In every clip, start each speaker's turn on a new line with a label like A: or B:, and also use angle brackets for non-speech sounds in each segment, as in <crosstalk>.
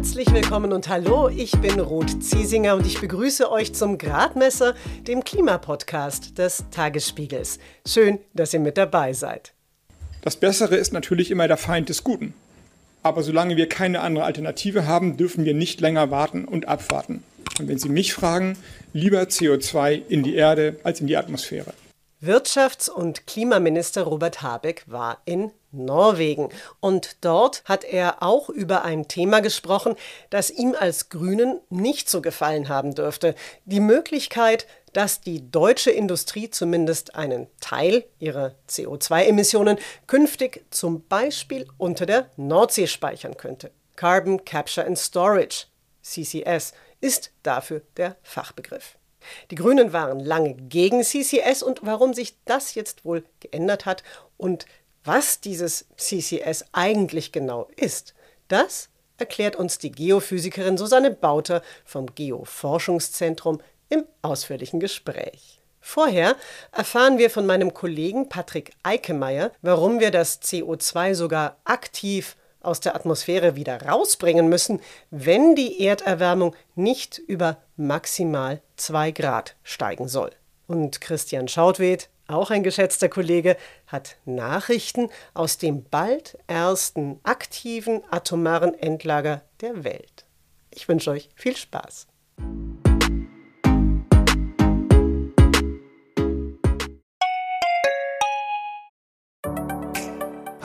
A: Herzlich willkommen und hallo, ich bin Ruth Ziesinger und ich begrüße euch zum Gradmesser, dem Klimapodcast des Tagesspiegels. Schön, dass ihr mit dabei seid.
B: Das Bessere ist natürlich immer der Feind des Guten. Aber solange wir keine andere Alternative haben, dürfen wir nicht länger warten und abwarten. Und wenn Sie mich fragen, lieber CO2 in die Erde als in die Atmosphäre.
A: Wirtschafts- und Klimaminister Robert Habeck war in Norwegen. Und dort hat er auch über ein Thema gesprochen, das ihm als Grünen nicht so gefallen haben dürfte. Die Möglichkeit, dass die deutsche Industrie zumindest einen Teil ihrer CO2-Emissionen künftig zum Beispiel unter der Nordsee speichern könnte. Carbon Capture and Storage, CCS, ist dafür der Fachbegriff. Die Grünen waren lange gegen CCS und warum sich das jetzt wohl geändert hat und was dieses CCS eigentlich genau ist, das erklärt uns die Geophysikerin Susanne Bauter vom Geoforschungszentrum im ausführlichen Gespräch. Vorher erfahren wir von meinem Kollegen Patrick Eikemeyer, warum wir das CO2 sogar aktiv aus der Atmosphäre wieder rausbringen müssen, wenn die Erderwärmung nicht über maximal 2 Grad steigen soll. Und Christian Schautwed, auch ein geschätzter Kollege, hat Nachrichten aus dem bald ersten aktiven atomaren Endlager der Welt. Ich wünsche euch viel Spaß.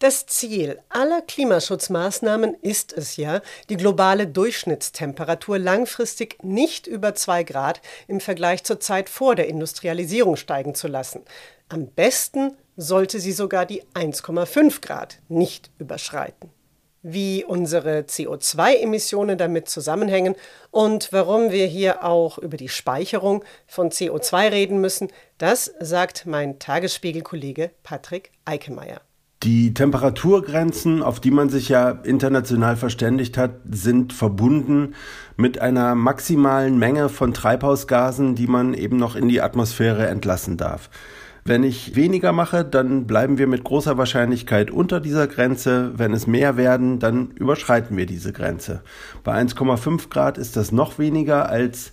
A: Das Ziel aller Klimaschutzmaßnahmen ist es ja, die globale Durchschnittstemperatur langfristig nicht über 2 Grad im Vergleich zur Zeit vor der Industrialisierung steigen zu lassen. Am besten sollte sie sogar die 1,5 Grad nicht überschreiten. Wie unsere CO2-Emissionen damit zusammenhängen und warum wir hier auch über die Speicherung von CO2 reden müssen, das sagt mein Tagesspiegel-Kollege Patrick Eikemeyer.
C: Die Temperaturgrenzen, auf die man sich ja international verständigt hat, sind verbunden mit einer maximalen Menge von Treibhausgasen, die man eben noch in die Atmosphäre entlassen darf. Wenn ich weniger mache, dann bleiben wir mit großer Wahrscheinlichkeit unter dieser Grenze. Wenn es mehr werden, dann überschreiten wir diese Grenze. Bei 1,5 Grad ist das noch weniger als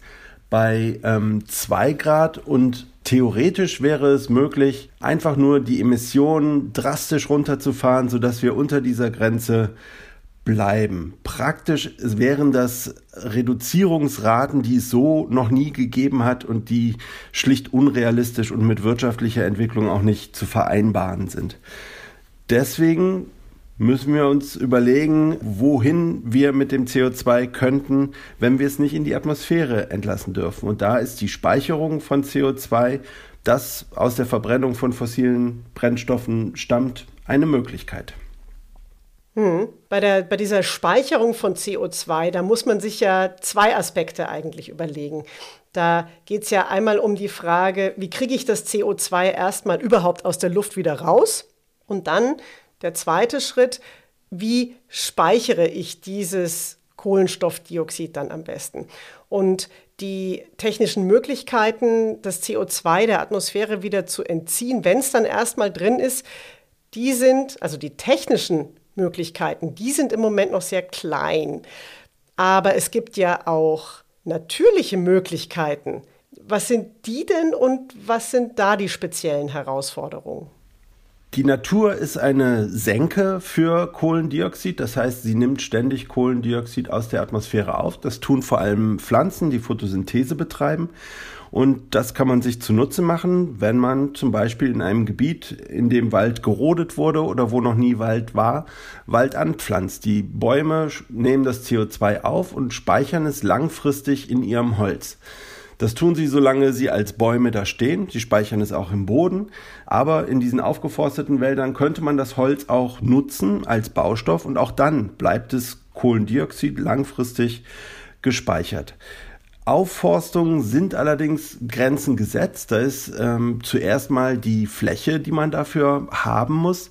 C: bei ähm, 2 Grad und theoretisch wäre es möglich, einfach nur die Emissionen drastisch runterzufahren, sodass wir unter dieser Grenze bleiben. Praktisch wären das Reduzierungsraten, die es so noch nie gegeben hat und die schlicht unrealistisch und mit wirtschaftlicher Entwicklung auch nicht zu vereinbaren sind. Deswegen müssen wir uns überlegen, wohin wir mit dem CO2 könnten, wenn wir es nicht in die Atmosphäre entlassen dürfen. Und da ist die Speicherung von CO2, das aus der Verbrennung von fossilen Brennstoffen stammt, eine Möglichkeit.
A: Hm. Bei, der, bei dieser Speicherung von CO2, da muss man sich ja zwei Aspekte eigentlich überlegen. Da geht es ja einmal um die Frage, wie kriege ich das CO2 erstmal überhaupt aus der Luft wieder raus? Und dann der zweite Schritt, wie speichere ich dieses Kohlenstoffdioxid dann am besten? Und die technischen Möglichkeiten, das CO2 der Atmosphäre wieder zu entziehen, wenn es dann erstmal drin ist, die sind, also die technischen Möglichkeiten, die sind im Moment noch sehr klein. Aber es gibt ja auch natürliche Möglichkeiten. Was sind die denn und was sind da die speziellen Herausforderungen?
C: Die Natur ist eine Senke für Kohlendioxid, das heißt, sie nimmt ständig Kohlendioxid aus der Atmosphäre auf. Das tun vor allem Pflanzen, die Photosynthese betreiben. Und das kann man sich zunutze machen, wenn man zum Beispiel in einem Gebiet, in dem Wald gerodet wurde oder wo noch nie Wald war, Wald anpflanzt. Die Bäume nehmen das CO2 auf und speichern es langfristig in ihrem Holz. Das tun sie, solange sie als Bäume da stehen. Sie speichern es auch im Boden. Aber in diesen aufgeforsteten Wäldern könnte man das Holz auch nutzen als Baustoff und auch dann bleibt es Kohlendioxid langfristig gespeichert. Aufforstungen sind allerdings Grenzen gesetzt. Da ist ähm, zuerst mal die Fläche, die man dafür haben muss.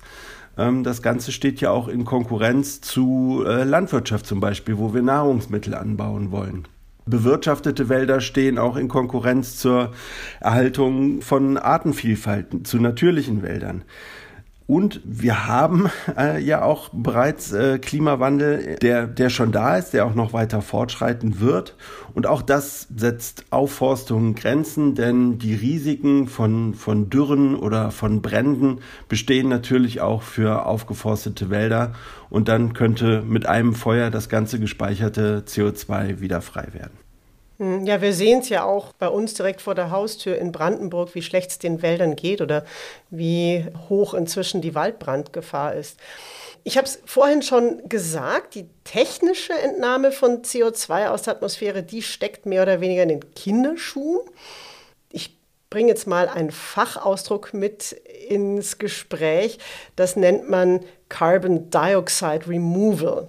C: Ähm, das Ganze steht ja auch in Konkurrenz zu äh, Landwirtschaft zum Beispiel, wo wir Nahrungsmittel anbauen wollen. Bewirtschaftete Wälder stehen auch in Konkurrenz zur Erhaltung von Artenvielfalt, zu natürlichen Wäldern. Und wir haben äh, ja auch bereits äh, Klimawandel, der, der schon da ist, der auch noch weiter fortschreiten wird. Und auch das setzt Aufforstungen Grenzen, denn die Risiken von, von Dürren oder von Bränden bestehen natürlich auch für aufgeforstete Wälder. Und dann könnte mit einem Feuer das ganze gespeicherte CO2 wieder frei werden.
A: Hm, ja, wir sehen es ja auch bei uns direkt vor der Haustür in Brandenburg, wie schlecht es den Wäldern geht oder wie hoch inzwischen die Waldbrandgefahr ist. Ich habe es vorhin schon gesagt, die technische Entnahme von CO2 aus der Atmosphäre, die steckt mehr oder weniger in den Kinderschuhen. Ich bringe jetzt mal einen Fachausdruck mit ins Gespräch. Das nennt man Carbon Dioxide Removal.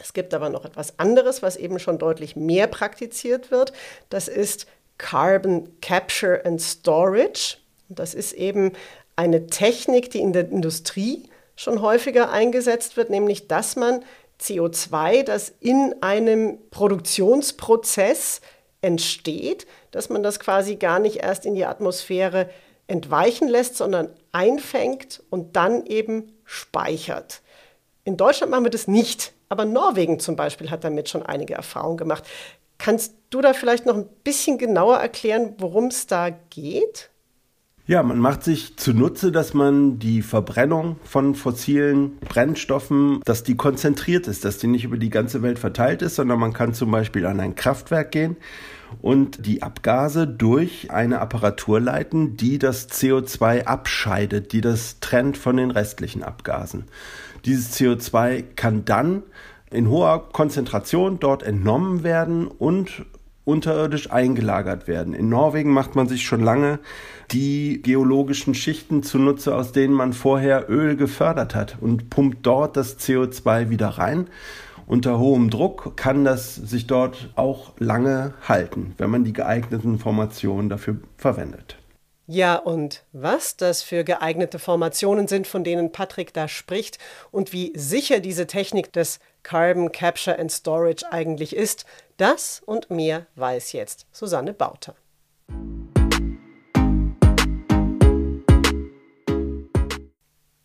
A: Es gibt aber noch etwas anderes, was eben schon deutlich mehr praktiziert wird. Das ist Carbon Capture and Storage. Das ist eben eine Technik, die in der Industrie schon häufiger eingesetzt wird, nämlich dass man CO2, das in einem Produktionsprozess entsteht, dass man das quasi gar nicht erst in die Atmosphäre entweichen lässt, sondern einfängt und dann eben speichert. In Deutschland machen wir das nicht. Aber Norwegen zum Beispiel hat damit schon einige Erfahrungen gemacht. Kannst du da vielleicht noch ein bisschen genauer erklären, worum es da geht?
C: Ja, man macht sich zunutze, dass man die Verbrennung von fossilen Brennstoffen, dass die konzentriert ist, dass die nicht über die ganze Welt verteilt ist, sondern man kann zum Beispiel an ein Kraftwerk gehen und die Abgase durch eine Apparatur leiten, die das CO2 abscheidet, die das trennt von den restlichen Abgasen. Dieses CO2 kann dann in hoher Konzentration dort entnommen werden und unterirdisch eingelagert werden. In Norwegen macht man sich schon lange die geologischen Schichten zunutze, aus denen man vorher Öl gefördert hat und pumpt dort das CO2 wieder rein. Unter hohem Druck kann das sich dort auch lange halten, wenn man die geeigneten Formationen dafür verwendet.
A: Ja, und was das für geeignete Formationen sind, von denen Patrick da spricht und wie sicher diese Technik des Carbon Capture and Storage eigentlich ist, das und mehr weiß jetzt Susanne Bauter.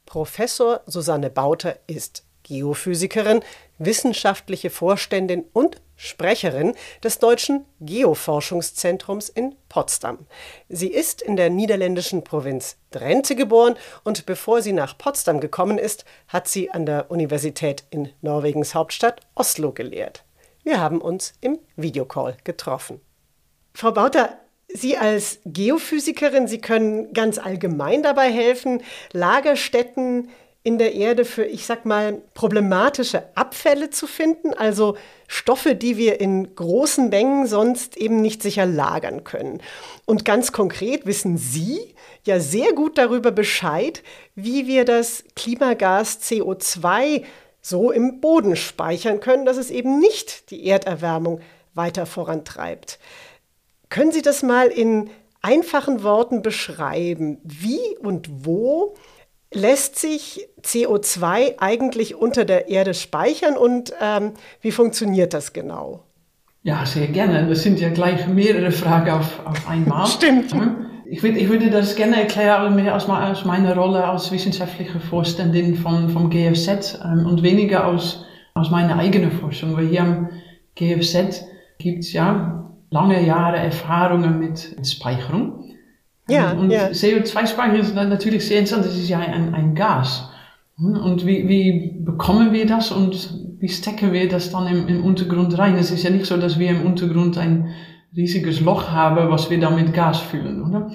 A: Professor Susanne Bauter ist Geophysikerin, wissenschaftliche Vorständin und Sprecherin des Deutschen Geoforschungszentrums in Potsdam. Sie ist in der niederländischen Provinz Drenthe geboren und bevor sie nach Potsdam gekommen ist, hat sie an der Universität in Norwegens Hauptstadt Oslo gelehrt. Wir haben uns im Videocall getroffen. Frau Bauter, Sie als Geophysikerin, Sie können ganz allgemein dabei helfen, Lagerstätten in der Erde für, ich sag mal, problematische Abfälle zu finden, also Stoffe, die wir in großen Mengen sonst eben nicht sicher lagern können. Und ganz konkret wissen Sie ja sehr gut darüber Bescheid, wie wir das Klimagas CO2 so im Boden speichern können, dass es eben nicht die Erderwärmung weiter vorantreibt. Können Sie das mal in einfachen Worten beschreiben? Wie und wo lässt sich CO2 eigentlich unter der Erde speichern und ähm, wie funktioniert das genau?
D: Ja, sehr gerne. Das sind ja gleich mehrere Fragen auf, auf einmal. <laughs>
A: Stimmt.
D: Ich, würde, ich würde das gerne erklären mehr aus, aus meiner Rolle als wissenschaftliche Vorständin von, vom GFZ ähm, und weniger aus, aus meiner eigenen Forschung. Weil hier am GFZ gibt es ja lange Jahre Erfahrungen mit Speicherung.
A: Ja,
D: und
A: ja.
D: CO2-Speicher ist natürlich sehr interessant. Das ist ja ein, ein Gas. Und wie, wie bekommen wir das und wie stecken wir das dann im, im Untergrund rein? Es ist ja nicht so, dass wir im Untergrund ein riesiges Loch haben, was wir dann mit Gas füllen, oder?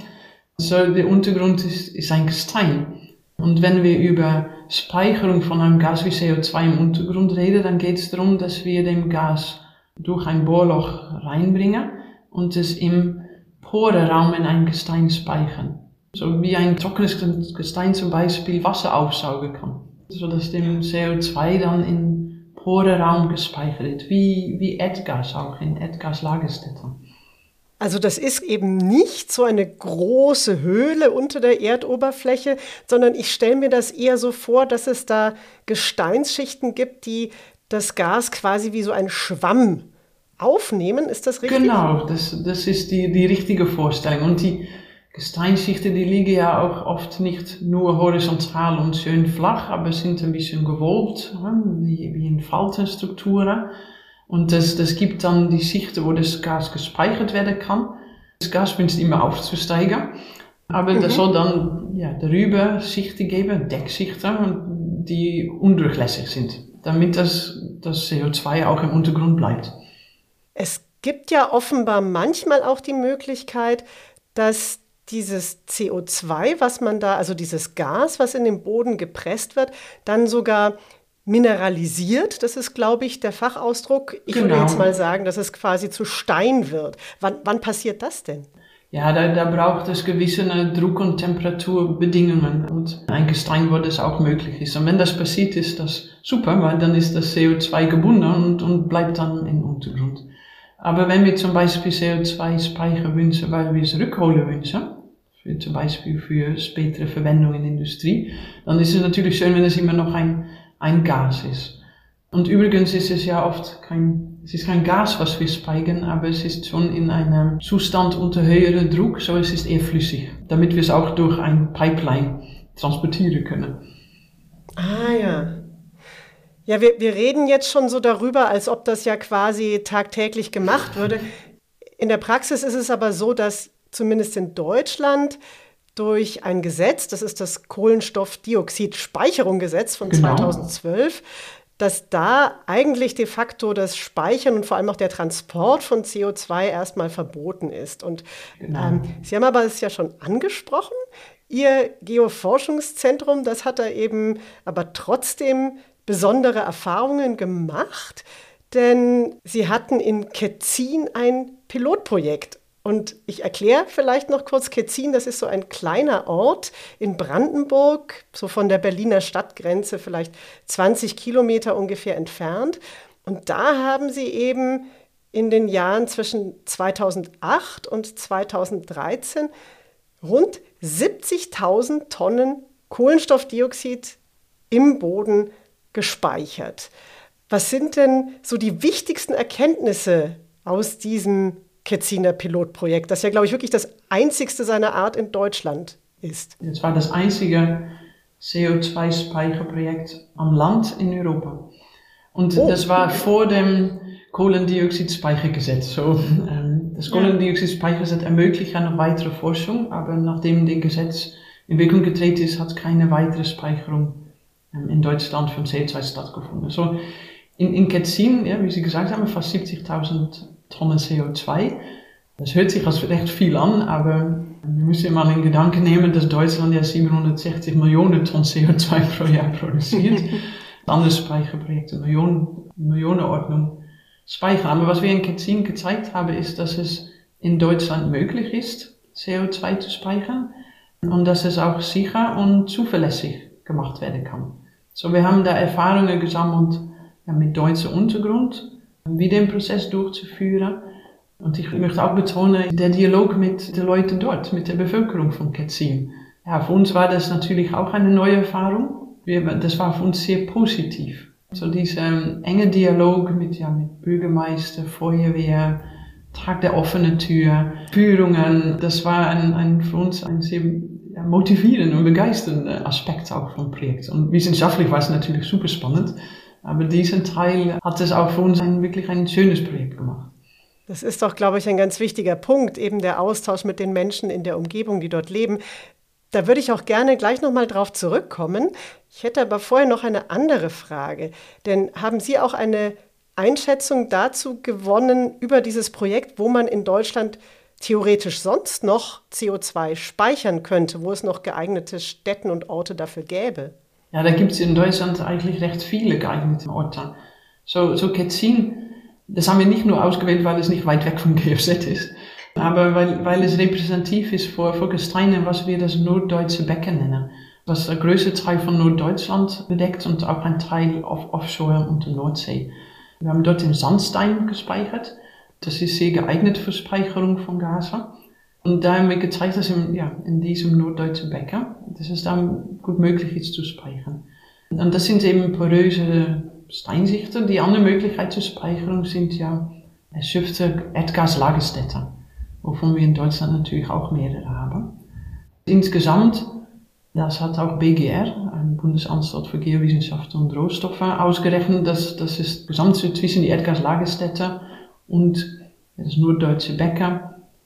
D: So, der Untergrund ist, ist ein Gestein. Und wenn wir über Speicherung von einem Gas wie CO2 im Untergrund reden, dann geht es darum, dass wir dem Gas durch ein Bohrloch reinbringen und es im Poreraum in ein Gestein speichern. So wie ein trockenes Gestein zum Beispiel Wasser aufsaugen kann. Sodass dem CO2 dann in hohe Raum gespeichert, wie, wie Erdgas auch in Erdgaslagerstätten.
A: Also das ist eben nicht so eine große Höhle unter der Erdoberfläche, sondern ich stelle mir das eher so vor, dass es da Gesteinsschichten gibt, die das Gas quasi wie so ein Schwamm aufnehmen. Ist das richtig?
D: Genau, das, das ist die, die richtige Vorstellung. Und die Gesteinsschichten, die liegen ja auch oft nicht nur horizontal und schön flach, aber sind ein bisschen gewölbt, wie, wie in Faltenstrukturen. Und das, das gibt dann die Schichten, wo das Gas gespeichert werden kann. Das Gas wünscht immer aufzusteigen. Aber mhm. das soll dann ja, darüber Schichten geben, Deckschichten, die undurchlässig sind, damit das, das CO2 auch im Untergrund bleibt.
A: Es gibt ja offenbar manchmal auch die Möglichkeit, dass dieses CO2, was man da, also dieses Gas, was in den Boden gepresst wird, dann sogar mineralisiert. Das ist, glaube ich, der Fachausdruck. Ich genau. würde jetzt mal sagen, dass es quasi zu Stein wird. Wann, wann passiert das denn?
D: Ja, da, da braucht es gewisse Druck- und Temperaturbedingungen und ein Gestein, wo das auch möglich ist. Und wenn das passiert, ist das super, weil dann ist das CO2 gebunden und, und bleibt dann im Untergrund. Aber wenn wir zum Beispiel CO2 speichern wünschen, weil wir es rückholen wünschen, für, zum Beispiel für spätere Verwendung in der Industrie, dann ist es natürlich schön, wenn es immer noch ein ein Gas ist. Und übrigens ist es ja oft kein, es ist kein Gas, was wir speichern, aber es ist schon in einem Zustand unter höherem Druck, so es ist eher flüssig, damit wir es auch durch ein Pipeline transportieren können.
A: Ah ja. Ja, wir, wir reden jetzt schon so darüber, als ob das ja quasi tagtäglich gemacht würde. In der Praxis ist es aber so, dass zumindest in Deutschland durch ein Gesetz, das ist das Kohlenstoffdioxid-Speicherungsgesetz von genau. 2012, dass da eigentlich de facto das Speichern und vor allem auch der Transport von CO2 erstmal verboten ist. Und genau. ähm, Sie haben aber es ja schon angesprochen, Ihr Geoforschungszentrum, das hat da eben aber trotzdem besondere Erfahrungen gemacht, denn Sie hatten in Ketzin ein Pilotprojekt und ich erkläre vielleicht noch kurz Ketzin, das ist so ein kleiner Ort in Brandenburg, so von der Berliner Stadtgrenze vielleicht 20 Kilometer ungefähr entfernt. Und da haben sie eben in den Jahren zwischen 2008 und 2013 rund 70.000 Tonnen Kohlenstoffdioxid im Boden gespeichert. Was sind denn so die wichtigsten Erkenntnisse aus diesem Ketziner Pilotprojekt, das ja, glaube ich, wirklich das einzigste seiner Art in Deutschland ist.
D: Es war das einzige CO2-Speicherprojekt am Land in Europa. Und oh, das war vor dem Kohlendioxidspeichergesetz. So, ähm, das Kohlendioxidspeichergesetz ermöglicht ja noch weitere Forschung, aber nachdem das Gesetz in Wirkung getreten ist, hat keine weitere Speicherung in Deutschland von CO2 stattgefunden. So, in, in Ketzin, ja, wie Sie gesagt haben, fast 70.000 Tonnen CO2. Das hört sich als recht viel an, aber wir müssen mal in Gedanken nehmen, dass Deutschland ja 760 Millionen Tonnen CO2 pro Jahr produziert. <laughs> Andere Speicherprojekte Millionen, Millionenordnung speichern. Aber was wir in Ketzin gezeigt haben, ist, dass es in Deutschland möglich ist, CO2 zu speichern und dass es auch sicher und zuverlässig gemacht werden kann. So, wir haben da Erfahrungen gesammelt ja, mit deutschem Untergrund wie den Prozess durchzuführen. Und ich möchte auch betonen, der Dialog mit den Leuten dort, mit der Bevölkerung von Ketzin. Ja, für uns war das natürlich auch eine neue Erfahrung. Wir, das war für uns sehr positiv. So dieser ähm, enge Dialog mit, ja, mit Bürgermeister, Feuerwehr, Tag der offenen Tür, Führungen, das war ein, ein, für uns ein sehr ja, motivierender und begeisternder Aspekt auch vom Projekt. Und wissenschaftlich war es natürlich super spannend. Aber diesen Teil hat es auch für uns ein, wirklich ein schönes Projekt gemacht.
A: Das ist doch, glaube ich, ein ganz wichtiger Punkt, eben der Austausch mit den Menschen in der Umgebung, die dort leben. Da würde ich auch gerne gleich nochmal drauf zurückkommen. Ich hätte aber vorher noch eine andere Frage. Denn haben Sie auch eine Einschätzung dazu gewonnen über dieses Projekt, wo man in Deutschland theoretisch sonst noch CO2 speichern könnte, wo es noch geeignete Städten und Orte dafür gäbe?
D: Ja, da gibt es in Deutschland eigentlich recht viele geeignete Orte. So, so Ketzin, das haben wir nicht nur ausgewählt, weil es nicht weit weg vom GFZ ist, aber weil, weil es repräsentativ ist für, für Gesteine, was wir das norddeutsche Becken nennen. was der größte Teil von Norddeutschland bedeckt und auch ein Teil auf Offshore und der Nordsee. Wir haben dort den Sandstein gespeichert. Das ist sehr geeignet für Speicherung von Gasen. Und da haben wir gezeigt, dass in, ja, in diesem norddeutschen Becken, dass es dann gut möglich ist zu speichern. Und das sind eben poröse Steinsichten. Die andere Möglichkeit zur Speicherung sind ja erschöpfte Erdgaslagerstätten, wovon wir in Deutschland natürlich auch mehrere haben. Insgesamt, das hat auch BGR, ein Bundesanstalt für Geowissenschaften und Rohstoffe, ausgerechnet, dass, dass es gesamt zwischen die Erdgaslagerstätte und das norddeutsche Becken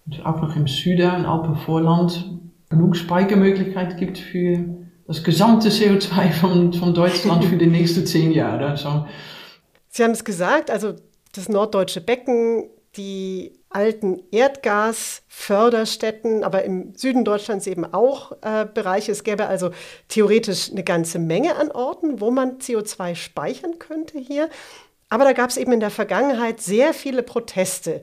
D: und auch noch im Süden, im Alpenvorland, genug Speichermöglichkeit gibt für das gesamte CO2 von, von Deutschland für die nächsten zehn Jahre. Also,
A: Sie haben es gesagt, also das norddeutsche Becken, die alten Erdgasförderstätten, aber im Süden Deutschlands eben auch äh, Bereiche. Es gäbe also theoretisch eine ganze Menge an Orten, wo man CO2 speichern könnte hier. Aber da gab es eben in der Vergangenheit sehr viele Proteste.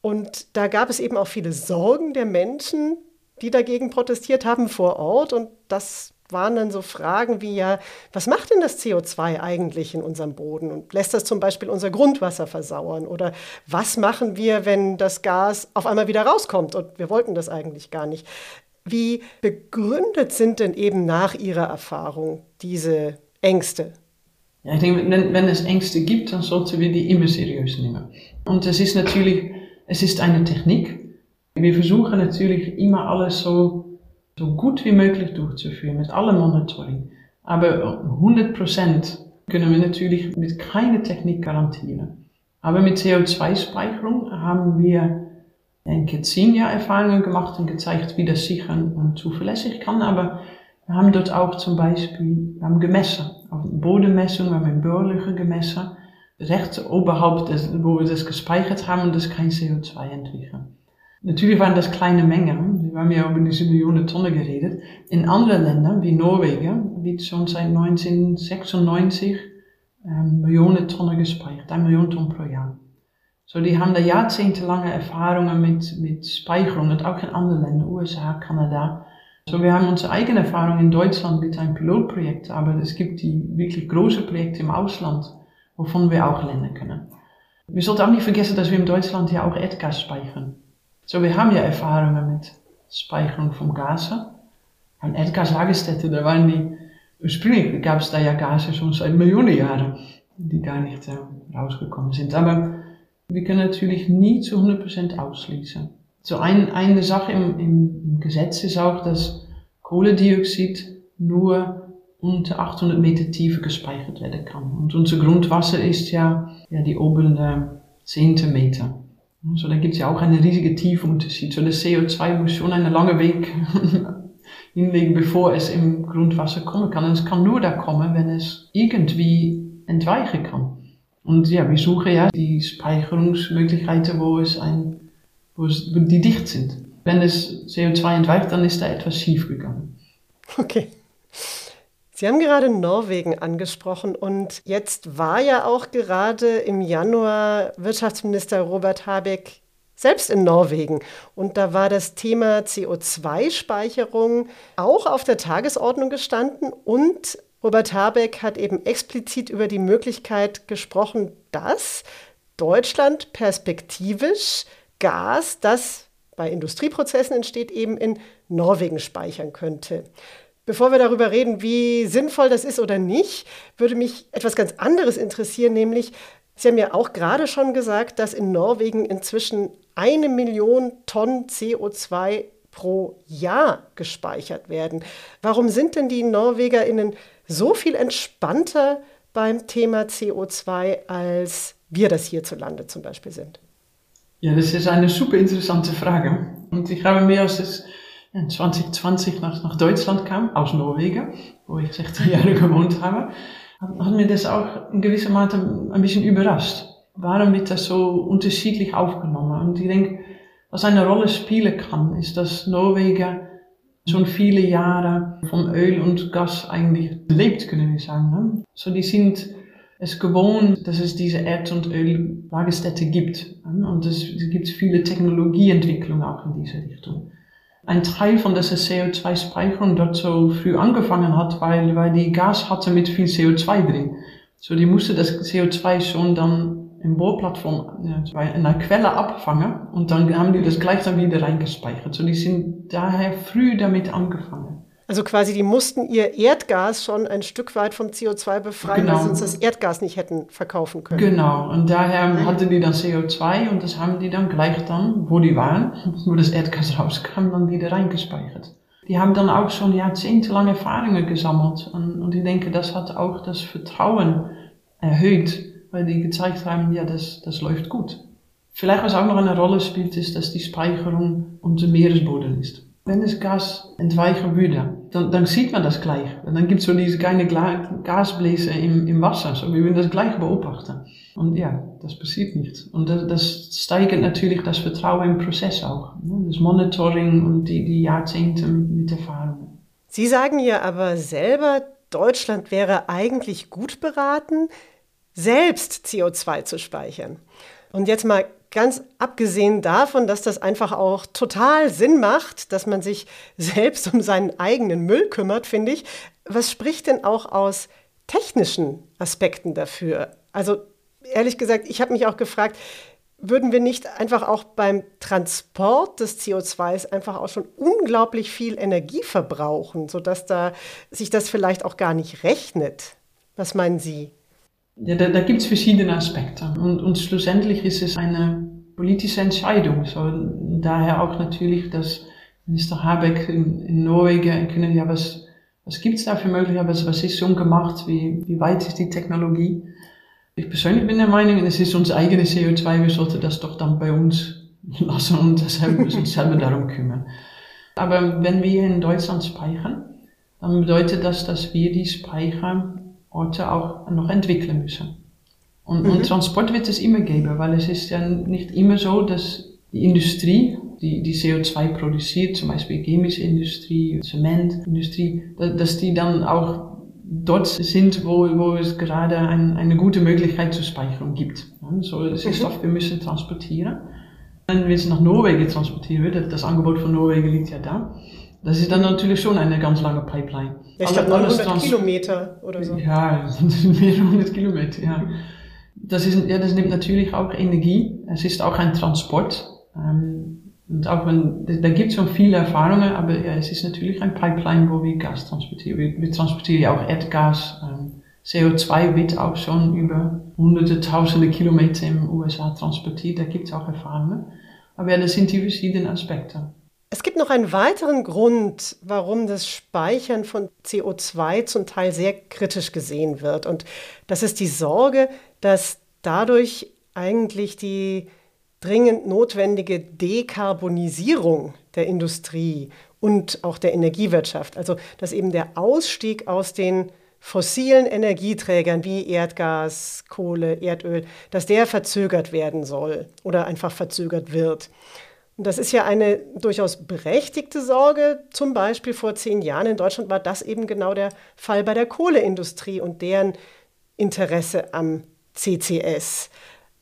A: Und da gab es eben auch viele Sorgen der Menschen, die dagegen protestiert haben vor Ort. Und das waren dann so Fragen wie ja, was macht denn das CO2 eigentlich in unserem Boden und lässt das zum Beispiel unser Grundwasser versauern? Oder was machen wir, wenn das Gas auf einmal wieder rauskommt und wir wollten das eigentlich gar nicht? Wie begründet sind denn eben nach Ihrer Erfahrung diese Ängste?
D: Ja, ich denke, wenn, wenn es Ängste gibt, dann sollten wir die immer seriös nehmen. Und es ist natürlich, es ist eine Technik. Wir versuchen natürlich immer alles so so gut wie möglich durchzuführen mit allem Monitoring. Aber 100% können wir natürlich mit keiner Technik garantieren. Aber mit CO2-Speicherung haben wir ein zehn Jahre Erfahrungen gemacht und gezeigt, wie das sicher und zuverlässig kann. Aber wir haben dort auch zum Beispiel, wir haben gemessen, auf Bodenmessung, wir haben in Börlüche gemessen, rechts des, wo wir das gespeichert haben das kein CO2 entwickeln. Natürlich waren das kleine Mengen, wir haben ja über diese Millionen Tonnen geredet. In anderen Ländern, wie Norwegen, wird schon seit 1996 ähm, Millionen Tonnen gespeichert, ein Million Tonnen pro Jahr. So, die haben da jahrzehntelange Erfahrungen mit, mit Speicherung und auch in anderen Ländern, USA, Kanada. So, wir haben unsere eigene Erfahrung in Deutschland mit einem Pilotprojekt, aber es gibt die wirklich große Projekte im Ausland, wovon wir auch lernen können. Wir sollten auch nicht vergessen, dass wir in Deutschland ja auch Erdgas speichern. So, wir haben ja Erfahrungen mit Speicherung von Gasen. An Erdgaslagerstätten, da waren die, ursprünglich gab es da ja Gase schon seit Millionen Jahren, die gar nicht äh, rausgekommen sind. Aber wir können natürlich nie zu 100% ausschließen. So ein, eine Sache im, im, im Gesetz ist auch, dass Kohlendioxid nur unter 800 Meter Tiefe gespeichert werden kann. Und unser Grundwasser ist ja, ja die oberen 10 Meter. So, da gibt es ja auch einen riesigen Tiefunterschied. So, das CO2 muss schon einen langen Weg <laughs> hinlegen, bevor es im Grundwasser kommen kann. Und es kann nur da kommen, wenn es irgendwie entweichen kann. Und ja, wir suchen ja die Speicherungsmöglichkeiten, wo es ein, wo, es, wo die dicht sind. Wenn es CO2 entweicht, dann ist da etwas schief gegangen.
A: Okay. Sie haben gerade Norwegen angesprochen und jetzt war ja auch gerade im Januar Wirtschaftsminister Robert Habeck selbst in Norwegen. Und da war das Thema CO2-Speicherung auch auf der Tagesordnung gestanden. Und Robert Habeck hat eben explizit über die Möglichkeit gesprochen, dass Deutschland perspektivisch Gas, das bei Industrieprozessen entsteht, eben in Norwegen speichern könnte. Bevor wir darüber reden, wie sinnvoll das ist oder nicht, würde mich etwas ganz anderes interessieren, nämlich Sie haben ja auch gerade schon gesagt, dass in Norwegen inzwischen eine Million Tonnen CO2 pro Jahr gespeichert werden. Warum sind denn die NorwegerInnen so viel entspannter beim Thema CO2, als wir das hierzulande zum Beispiel sind?
D: Ja, das ist eine super interessante Frage. Und ich habe mir als es in 2020 nach, nach Deutschland kam, aus Norwegen, wo ich 16 <laughs> Jahre gewohnt habe, hat mir das auch in gewisser Mate ein bisschen überrascht. Warum wird das so unterschiedlich aufgenommen? Und ich denke, was eine Rolle spielen kann, ist, dass Norwegen schon viele Jahre von Öl und Gas eigentlich lebt, können wir sagen. Ne? So, die sind es gewohnt, dass es diese Erd- und Öllagerstätte gibt. Und es, gibt viele Technologieentwicklungen auch in diese Richtung. ein Teil von dieser CO2-Speicherung dort so früh angefangen hat, weil, weil die Gas hatte mit viel CO2 drin. So, die musste das CO2 schon dann im Bohrplattform in einer Quelle abfangen und dann haben die das gleich dann wieder reingespeichert. So, die sind daher früh damit angefangen.
A: Also quasi, die mussten ihr Erdgas schon ein Stück weit vom CO2 befreien, genau. weil sie uns das Erdgas nicht hätten verkaufen können.
D: Genau, und daher hatten die dann CO2 und das haben die dann gleich dann, wo die waren, <laughs> wo das Erdgas rauskam, dann wieder reingespeichert. Die haben dann auch schon jahrzehntelang Erfahrungen gesammelt und, und ich denke, das hat auch das Vertrauen erhöht, weil die gezeigt haben, ja, das, das läuft gut. Vielleicht was auch noch eine Rolle spielt, ist, dass die Speicherung unter Meeresboden ist wenn das Gas entweichen würde, dann, dann sieht man das gleich. Und dann gibt es so diese kleine Gasbläser im, im Wasser, so wir würden das gleich beobachten. Und ja, das passiert nicht. Und das, das steigert natürlich das Vertrauen im Prozess auch. Ne? Das Monitoring und die, die Jahrzehnte mit Erfahrung.
A: Sie sagen ja aber selber, Deutschland wäre eigentlich gut beraten, selbst CO2 zu speichern. Und jetzt mal Ganz abgesehen davon, dass das einfach auch total Sinn macht, dass man sich <laughs> selbst um seinen eigenen Müll kümmert, finde ich. Was spricht denn auch aus technischen Aspekten dafür? Also ehrlich gesagt, ich habe mich auch gefragt, würden wir nicht einfach auch beim Transport des CO2s einfach auch schon unglaublich viel Energie verbrauchen, sodass da sich das vielleicht auch gar nicht rechnet? Was meinen Sie?
D: Ja, da, da gibt es verschiedene Aspekte. Und, und schlussendlich ist es eine politische Entscheidung. So, daher auch natürlich, dass Minister Habeck in, in Norwegen können, ja, was, was gibt es da für Möglichkeiten, was, was ist schon gemacht, wie, wie weit ist die Technologie? Ich persönlich bin der Meinung, es ist unser eigenes CO2, wir sollten das doch dann bei uns <laughs> lassen und deshalb müssen uns selber darum kümmern. Aber wenn wir in Deutschland speichern, dann bedeutet das, dass wir die Speicher Orte auch noch entwickeln müssen. Und, mhm. und, Transport wird es immer geben, weil es ist ja nicht immer so, dass die Industrie, die, die CO2 produziert, zum Beispiel chemische Industrie, Zementindustrie, dass die dann auch dort sind, wo, wo es gerade ein, eine gute Möglichkeit zur Speicherung gibt. So ist mhm. Stoff, wir müssen transportieren. Wenn wir es nach Norwegen transportieren, das Angebot von Norwegen liegt ja da, das ist dann natürlich schon eine ganz lange Pipeline.
A: Ich glaube 900 Kilometer oder so.
D: Ja, <laughs> mehrere hundert Kilometer, ja. Das, ist, ja, das nimmt natürlich auch Energie. Es ist auch ein Transport. Ähm, und auch wenn, da gibt es schon viele Erfahrungen, aber ja, es ist natürlich ein Pipeline, wo wir Gas transportieren. Wir, wir transportieren ja auch Erdgas. Ähm, CO2 wird auch schon über hunderte, tausende Kilometer im USA transportiert. Da gibt es auch Erfahrungen. Aber ja, das sind die verschiedenen Aspekte.
A: Es gibt noch einen weiteren Grund, warum das Speichern von CO2 zum Teil sehr kritisch gesehen wird. Und das ist die Sorge, dass dadurch eigentlich die dringend notwendige Dekarbonisierung der Industrie und auch der Energiewirtschaft, also dass eben der Ausstieg aus den fossilen Energieträgern wie Erdgas, Kohle, Erdöl, dass der verzögert werden soll oder einfach verzögert wird. Und das ist ja eine durchaus berechtigte Sorge. Zum Beispiel vor zehn Jahren in Deutschland war das eben genau der Fall bei der Kohleindustrie und deren Interesse am CCS.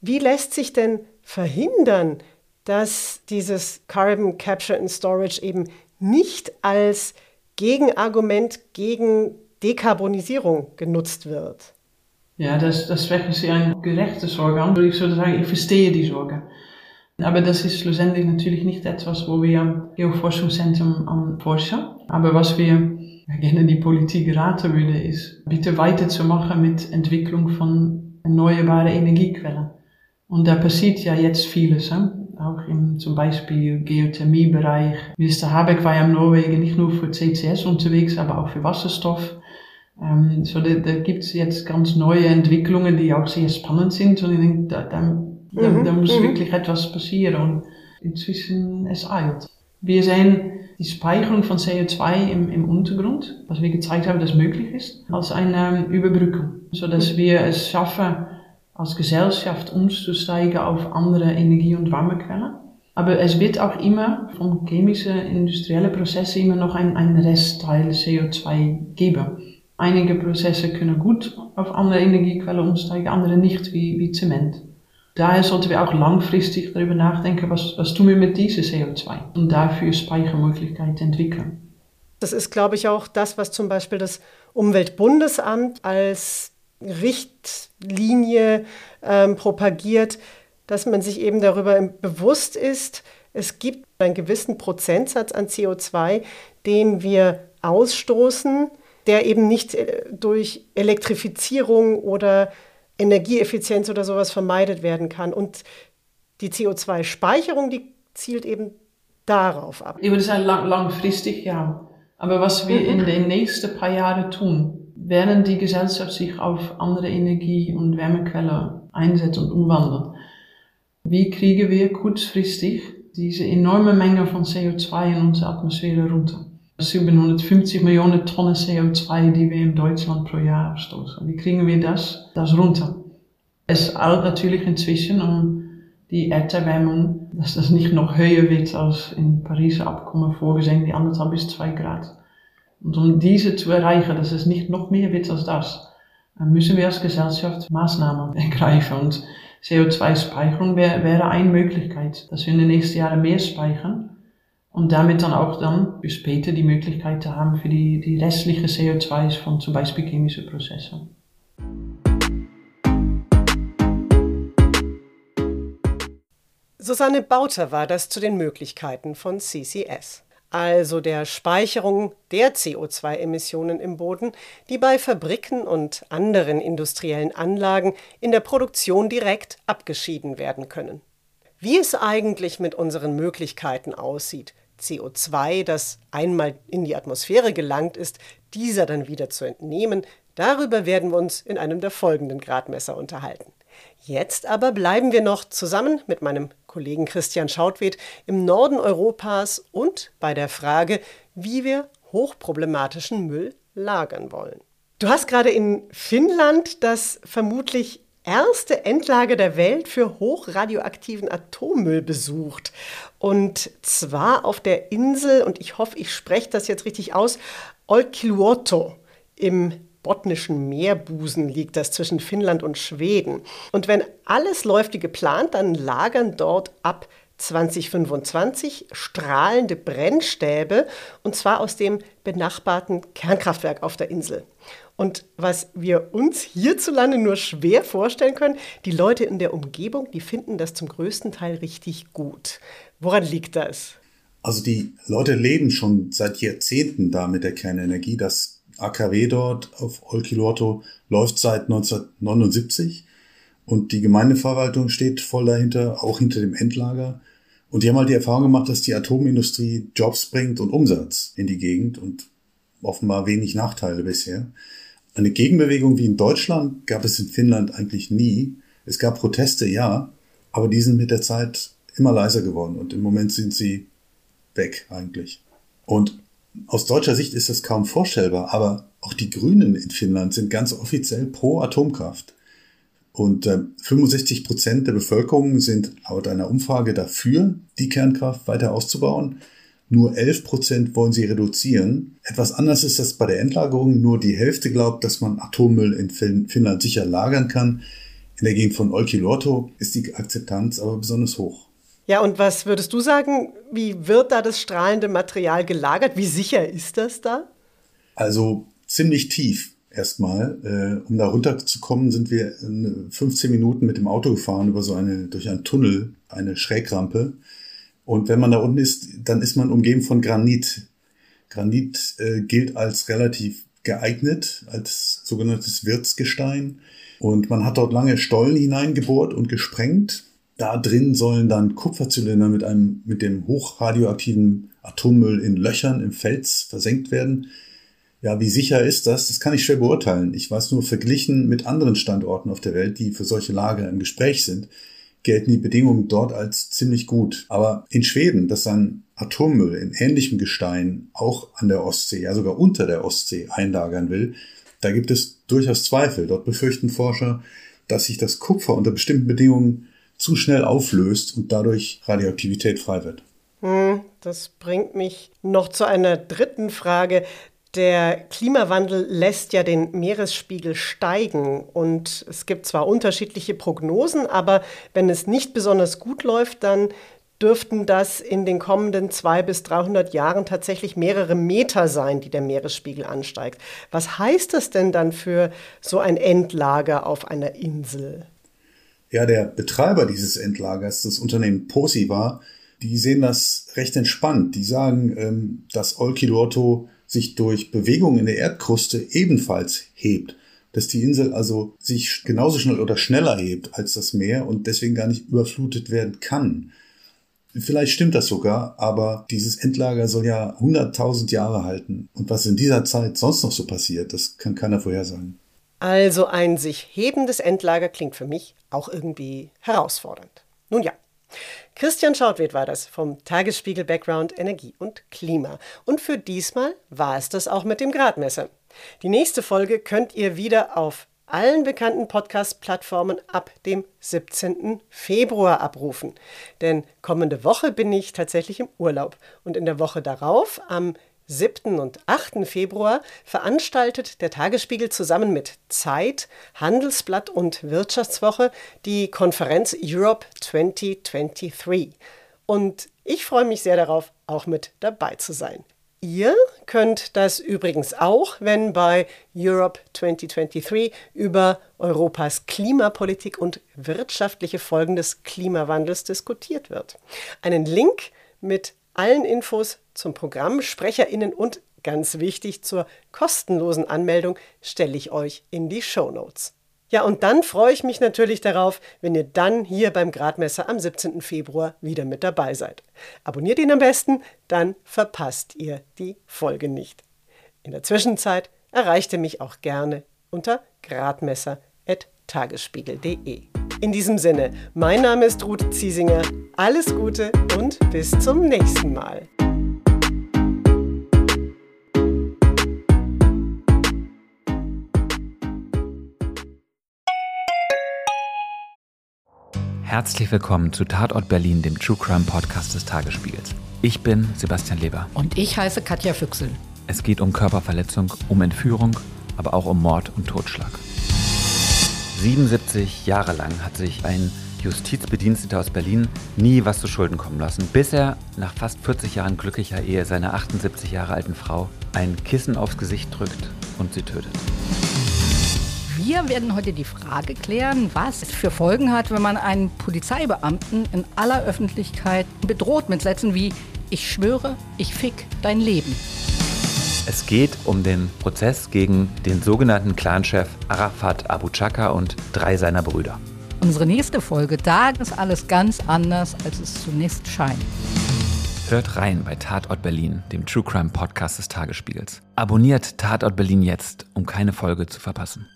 A: Wie lässt sich denn verhindern, dass dieses Carbon Capture and Storage eben nicht als Gegenargument gegen Dekarbonisierung genutzt wird?
D: Ja, das, das sprechen Sie eine gerechte Sorge. Ich würde sagen, ich verstehe die Sorge. Aber das ist schlussendlich natürlich nicht etwas, wo wir am Geoforschungszentrum am forschen. Aber was wir gerne die Politik raten würde, ist, bitte weiterzumachen mit Entwicklung von erneuerbaren Energiequellen. Und da passiert ja jetzt vieles. He? Auch im zum Beispiel Geothermiebereich. Minister Habeck war ja in Norwegen nicht nur für CCS unterwegs, aber auch für Wasserstoff. Ähm, so da, da gibt es jetzt ganz neue Entwicklungen, die auch sehr spannend sind. Und ich denke, da, da da, mhm. da muss mhm. wirklich etwas passieren und inzwischen es eilt. Wir sehen die Speicherung von CO2 im, im Untergrund, was wir gezeigt haben, dass möglich ist, als eine Überbrückung, sodass wir es schaffen, als Gesellschaft umzusteigen auf andere Energie- und Wärmequellen. Aber es wird auch immer von chemischen, industriellen Prozessen immer noch ein, ein Restteil CO2 geben. Einige Prozesse können gut auf andere Energiequellen umsteigen, andere nicht, wie, wie Zement. Daher sollten wir auch langfristig darüber nachdenken, was, was tun wir mit diesem CO2 und dafür Speichermöglichkeiten entwickeln.
A: Das ist, glaube ich, auch das, was zum Beispiel das Umweltbundesamt als Richtlinie ähm, propagiert, dass man sich eben darüber bewusst ist, es gibt einen gewissen Prozentsatz an CO2, den wir ausstoßen, der eben nicht äh, durch Elektrifizierung oder Energieeffizienz oder sowas vermeidet werden kann. Und die CO2-Speicherung, die zielt eben darauf ab.
D: Ich würde sagen, lang, langfristig ja. Aber was wir in mhm. den nächsten paar Jahren tun, während die Gesellschaft sich auf andere Energie- und Wärmequellen einsetzt und umwandelt, wie kriegen wir kurzfristig diese enorme Menge von CO2 in unsere Atmosphäre runter? 750 Millionen Tonnen CO2, die wir in Deutschland pro Jahr ausstoßen. Wie kriegen wir das, das runter? Es eilt natürlich inzwischen um die Erderwärmung, dass das nicht noch höher wird als im Pariser Abkommen vorgesehen, die anderthalb bis zwei Grad. Und um diese zu erreichen, dass es nicht noch mehr wird als das, müssen wir als Gesellschaft Maßnahmen <laughs> ergreifen. Und CO2-Speicherung wäre, eine Möglichkeit, dass wir in den nächsten Jahren mehr speichern und damit dann auch dann für später die Möglichkeit haben für die, die restliche CO2 von zum Beispiel chemischen Prozessen.
A: Susanne Bauter war das zu den Möglichkeiten von CCS, also der Speicherung der CO2-Emissionen im Boden, die bei Fabriken und anderen industriellen Anlagen in der Produktion direkt abgeschieden werden können. Wie es eigentlich mit unseren Möglichkeiten aussieht, CO2, das einmal in die Atmosphäre gelangt ist, dieser dann wieder zu entnehmen, darüber werden wir uns in einem der folgenden Gradmesser unterhalten. Jetzt aber bleiben wir noch zusammen mit meinem Kollegen Christian Schautwed im Norden Europas und bei der Frage, wie wir hochproblematischen Müll lagern wollen. Du hast gerade in Finnland das vermutlich erste Endlager der Welt für hochradioaktiven Atommüll besucht. Und zwar auf der Insel, und ich hoffe, ich spreche das jetzt richtig aus, Olkiluoto im botnischen Meerbusen liegt das zwischen Finnland und Schweden. Und wenn alles läuft wie geplant, dann lagern dort ab 2025 strahlende Brennstäbe, und zwar aus dem benachbarten Kernkraftwerk auf der Insel. Und was wir uns hierzulande nur schwer vorstellen können, die Leute in der Umgebung, die finden das zum größten Teil richtig gut. Woran liegt das?
E: Also die Leute leben schon seit Jahrzehnten da mit der Kernenergie. Das AKW dort auf Olkiluoto läuft seit 1979 und die Gemeindeverwaltung steht voll dahinter, auch hinter dem Endlager. Und die haben halt die Erfahrung gemacht, dass die Atomindustrie Jobs bringt und Umsatz in die Gegend und offenbar wenig Nachteile bisher. Eine Gegenbewegung wie in Deutschland gab es in Finnland eigentlich nie. Es gab Proteste, ja, aber die sind mit der Zeit immer leiser geworden und im Moment sind sie weg eigentlich. Und aus deutscher Sicht ist das kaum vorstellbar, aber auch die Grünen in Finnland sind ganz offiziell pro Atomkraft. Und äh, 65 Prozent der Bevölkerung sind laut einer Umfrage dafür, die Kernkraft weiter auszubauen. Nur 11 Prozent wollen sie reduzieren. Etwas anders ist das bei der Endlagerung. Nur die Hälfte glaubt, dass man Atommüll in Finnland sicher lagern kann. In der Gegend von Olkiluoto ist die Akzeptanz aber besonders hoch.
A: Ja, und was würdest du sagen, wie wird da das strahlende Material gelagert? Wie sicher ist das da?
E: Also ziemlich tief erstmal. Äh, um da runterzukommen, sind wir 15 Minuten mit dem Auto gefahren über so eine, durch einen Tunnel, eine Schrägrampe. Und wenn man da unten ist, dann ist man umgeben von Granit. Granit äh, gilt als relativ geeignet, als sogenanntes Wirtsgestein. Und man hat dort lange Stollen hineingebohrt und gesprengt. Da drin sollen dann Kupferzylinder mit einem, mit dem hochradioaktiven Atommüll in Löchern im Fels versenkt werden. Ja, wie sicher ist das? Das kann ich schwer beurteilen. Ich weiß nur, verglichen mit anderen Standorten auf der Welt, die für solche Lager im Gespräch sind, gelten die Bedingungen dort als ziemlich gut. Aber in Schweden, das ein Atommüll in ähnlichem Gestein auch an der Ostsee, ja sogar unter der Ostsee einlagern will, da gibt es durchaus Zweifel. Dort befürchten Forscher, dass sich das Kupfer unter bestimmten Bedingungen zu schnell auflöst und dadurch Radioaktivität frei wird.
A: Hm, das bringt mich noch zu einer dritten Frage. Der Klimawandel lässt ja den Meeresspiegel steigen und es gibt zwar unterschiedliche Prognosen, aber wenn es nicht besonders gut läuft, dann dürften das in den kommenden zwei bis 300 Jahren tatsächlich mehrere Meter sein, die der Meeresspiegel ansteigt. Was heißt das denn dann für so ein Endlager auf einer Insel?
E: Ja, der Betreiber dieses Endlagers, das Unternehmen Posiva, die sehen das recht entspannt. Die sagen, ähm, dass Olkiluoto sich durch Bewegung in der Erdkruste ebenfalls hebt. Dass die Insel also sich genauso schnell oder schneller hebt als das Meer und deswegen gar nicht überflutet werden kann. Vielleicht stimmt das sogar, aber dieses Endlager soll ja 100.000 Jahre halten. Und was in dieser Zeit sonst noch so passiert, das kann keiner vorhersagen.
A: Also ein sich hebendes Endlager klingt für mich auch irgendwie herausfordernd. Nun ja, Christian Schautwed war das vom Tagesspiegel Background Energie und Klima. Und für diesmal war es das auch mit dem Gradmesser. Die nächste Folge könnt ihr wieder auf allen bekannten Podcast-Plattformen ab dem 17. Februar abrufen. Denn kommende Woche bin ich tatsächlich im Urlaub und in der Woche darauf, am 7. und 8. Februar, veranstaltet der Tagesspiegel zusammen mit Zeit, Handelsblatt und Wirtschaftswoche die Konferenz Europe 2023. Und ich freue mich sehr darauf, auch mit dabei zu sein. Ihr könnt das übrigens auch, wenn bei Europe 2023 über Europas Klimapolitik und wirtschaftliche Folgen des Klimawandels diskutiert wird. Einen Link mit allen Infos zum Programm, Sprecherinnen und ganz wichtig zur kostenlosen Anmeldung stelle ich euch in die Show Notes. Ja, und dann freue ich mich natürlich darauf, wenn ihr dann hier beim Gradmesser am 17. Februar wieder mit dabei seid. Abonniert ihn am besten, dann verpasst ihr die Folge nicht. In der Zwischenzeit erreicht ihr mich auch gerne unter gradmesser.tagesspiegel.de. In diesem Sinne, mein Name ist Ruth Ziesinger. Alles Gute und bis zum nächsten Mal.
F: Herzlich willkommen zu Tatort Berlin, dem True Crime Podcast des Tagesspiegels. Ich bin Sebastian Leber.
G: Und ich heiße Katja Füchsel.
F: Es geht um Körperverletzung, um Entführung, aber auch um Mord und Totschlag. 77 Jahre lang hat sich ein Justizbediensteter aus Berlin nie was zu Schulden kommen lassen, bis er nach fast 40 Jahren glücklicher Ehe seiner 78 Jahre alten Frau ein Kissen aufs Gesicht drückt und sie tötet.
G: Wir werden heute die Frage klären, was es für Folgen hat, wenn man einen Polizeibeamten in aller Öffentlichkeit bedroht mit Sätzen wie Ich schwöre, ich fick dein Leben.
F: Es geht um den Prozess gegen den sogenannten Clanchef Arafat Abu Chaka und drei seiner Brüder.
G: Unsere nächste Folge, da ist alles ganz anders, als es zunächst scheint.
F: Hört rein bei Tatort Berlin, dem True Crime Podcast des Tagesspiegels. Abonniert Tatort Berlin jetzt, um keine Folge zu verpassen.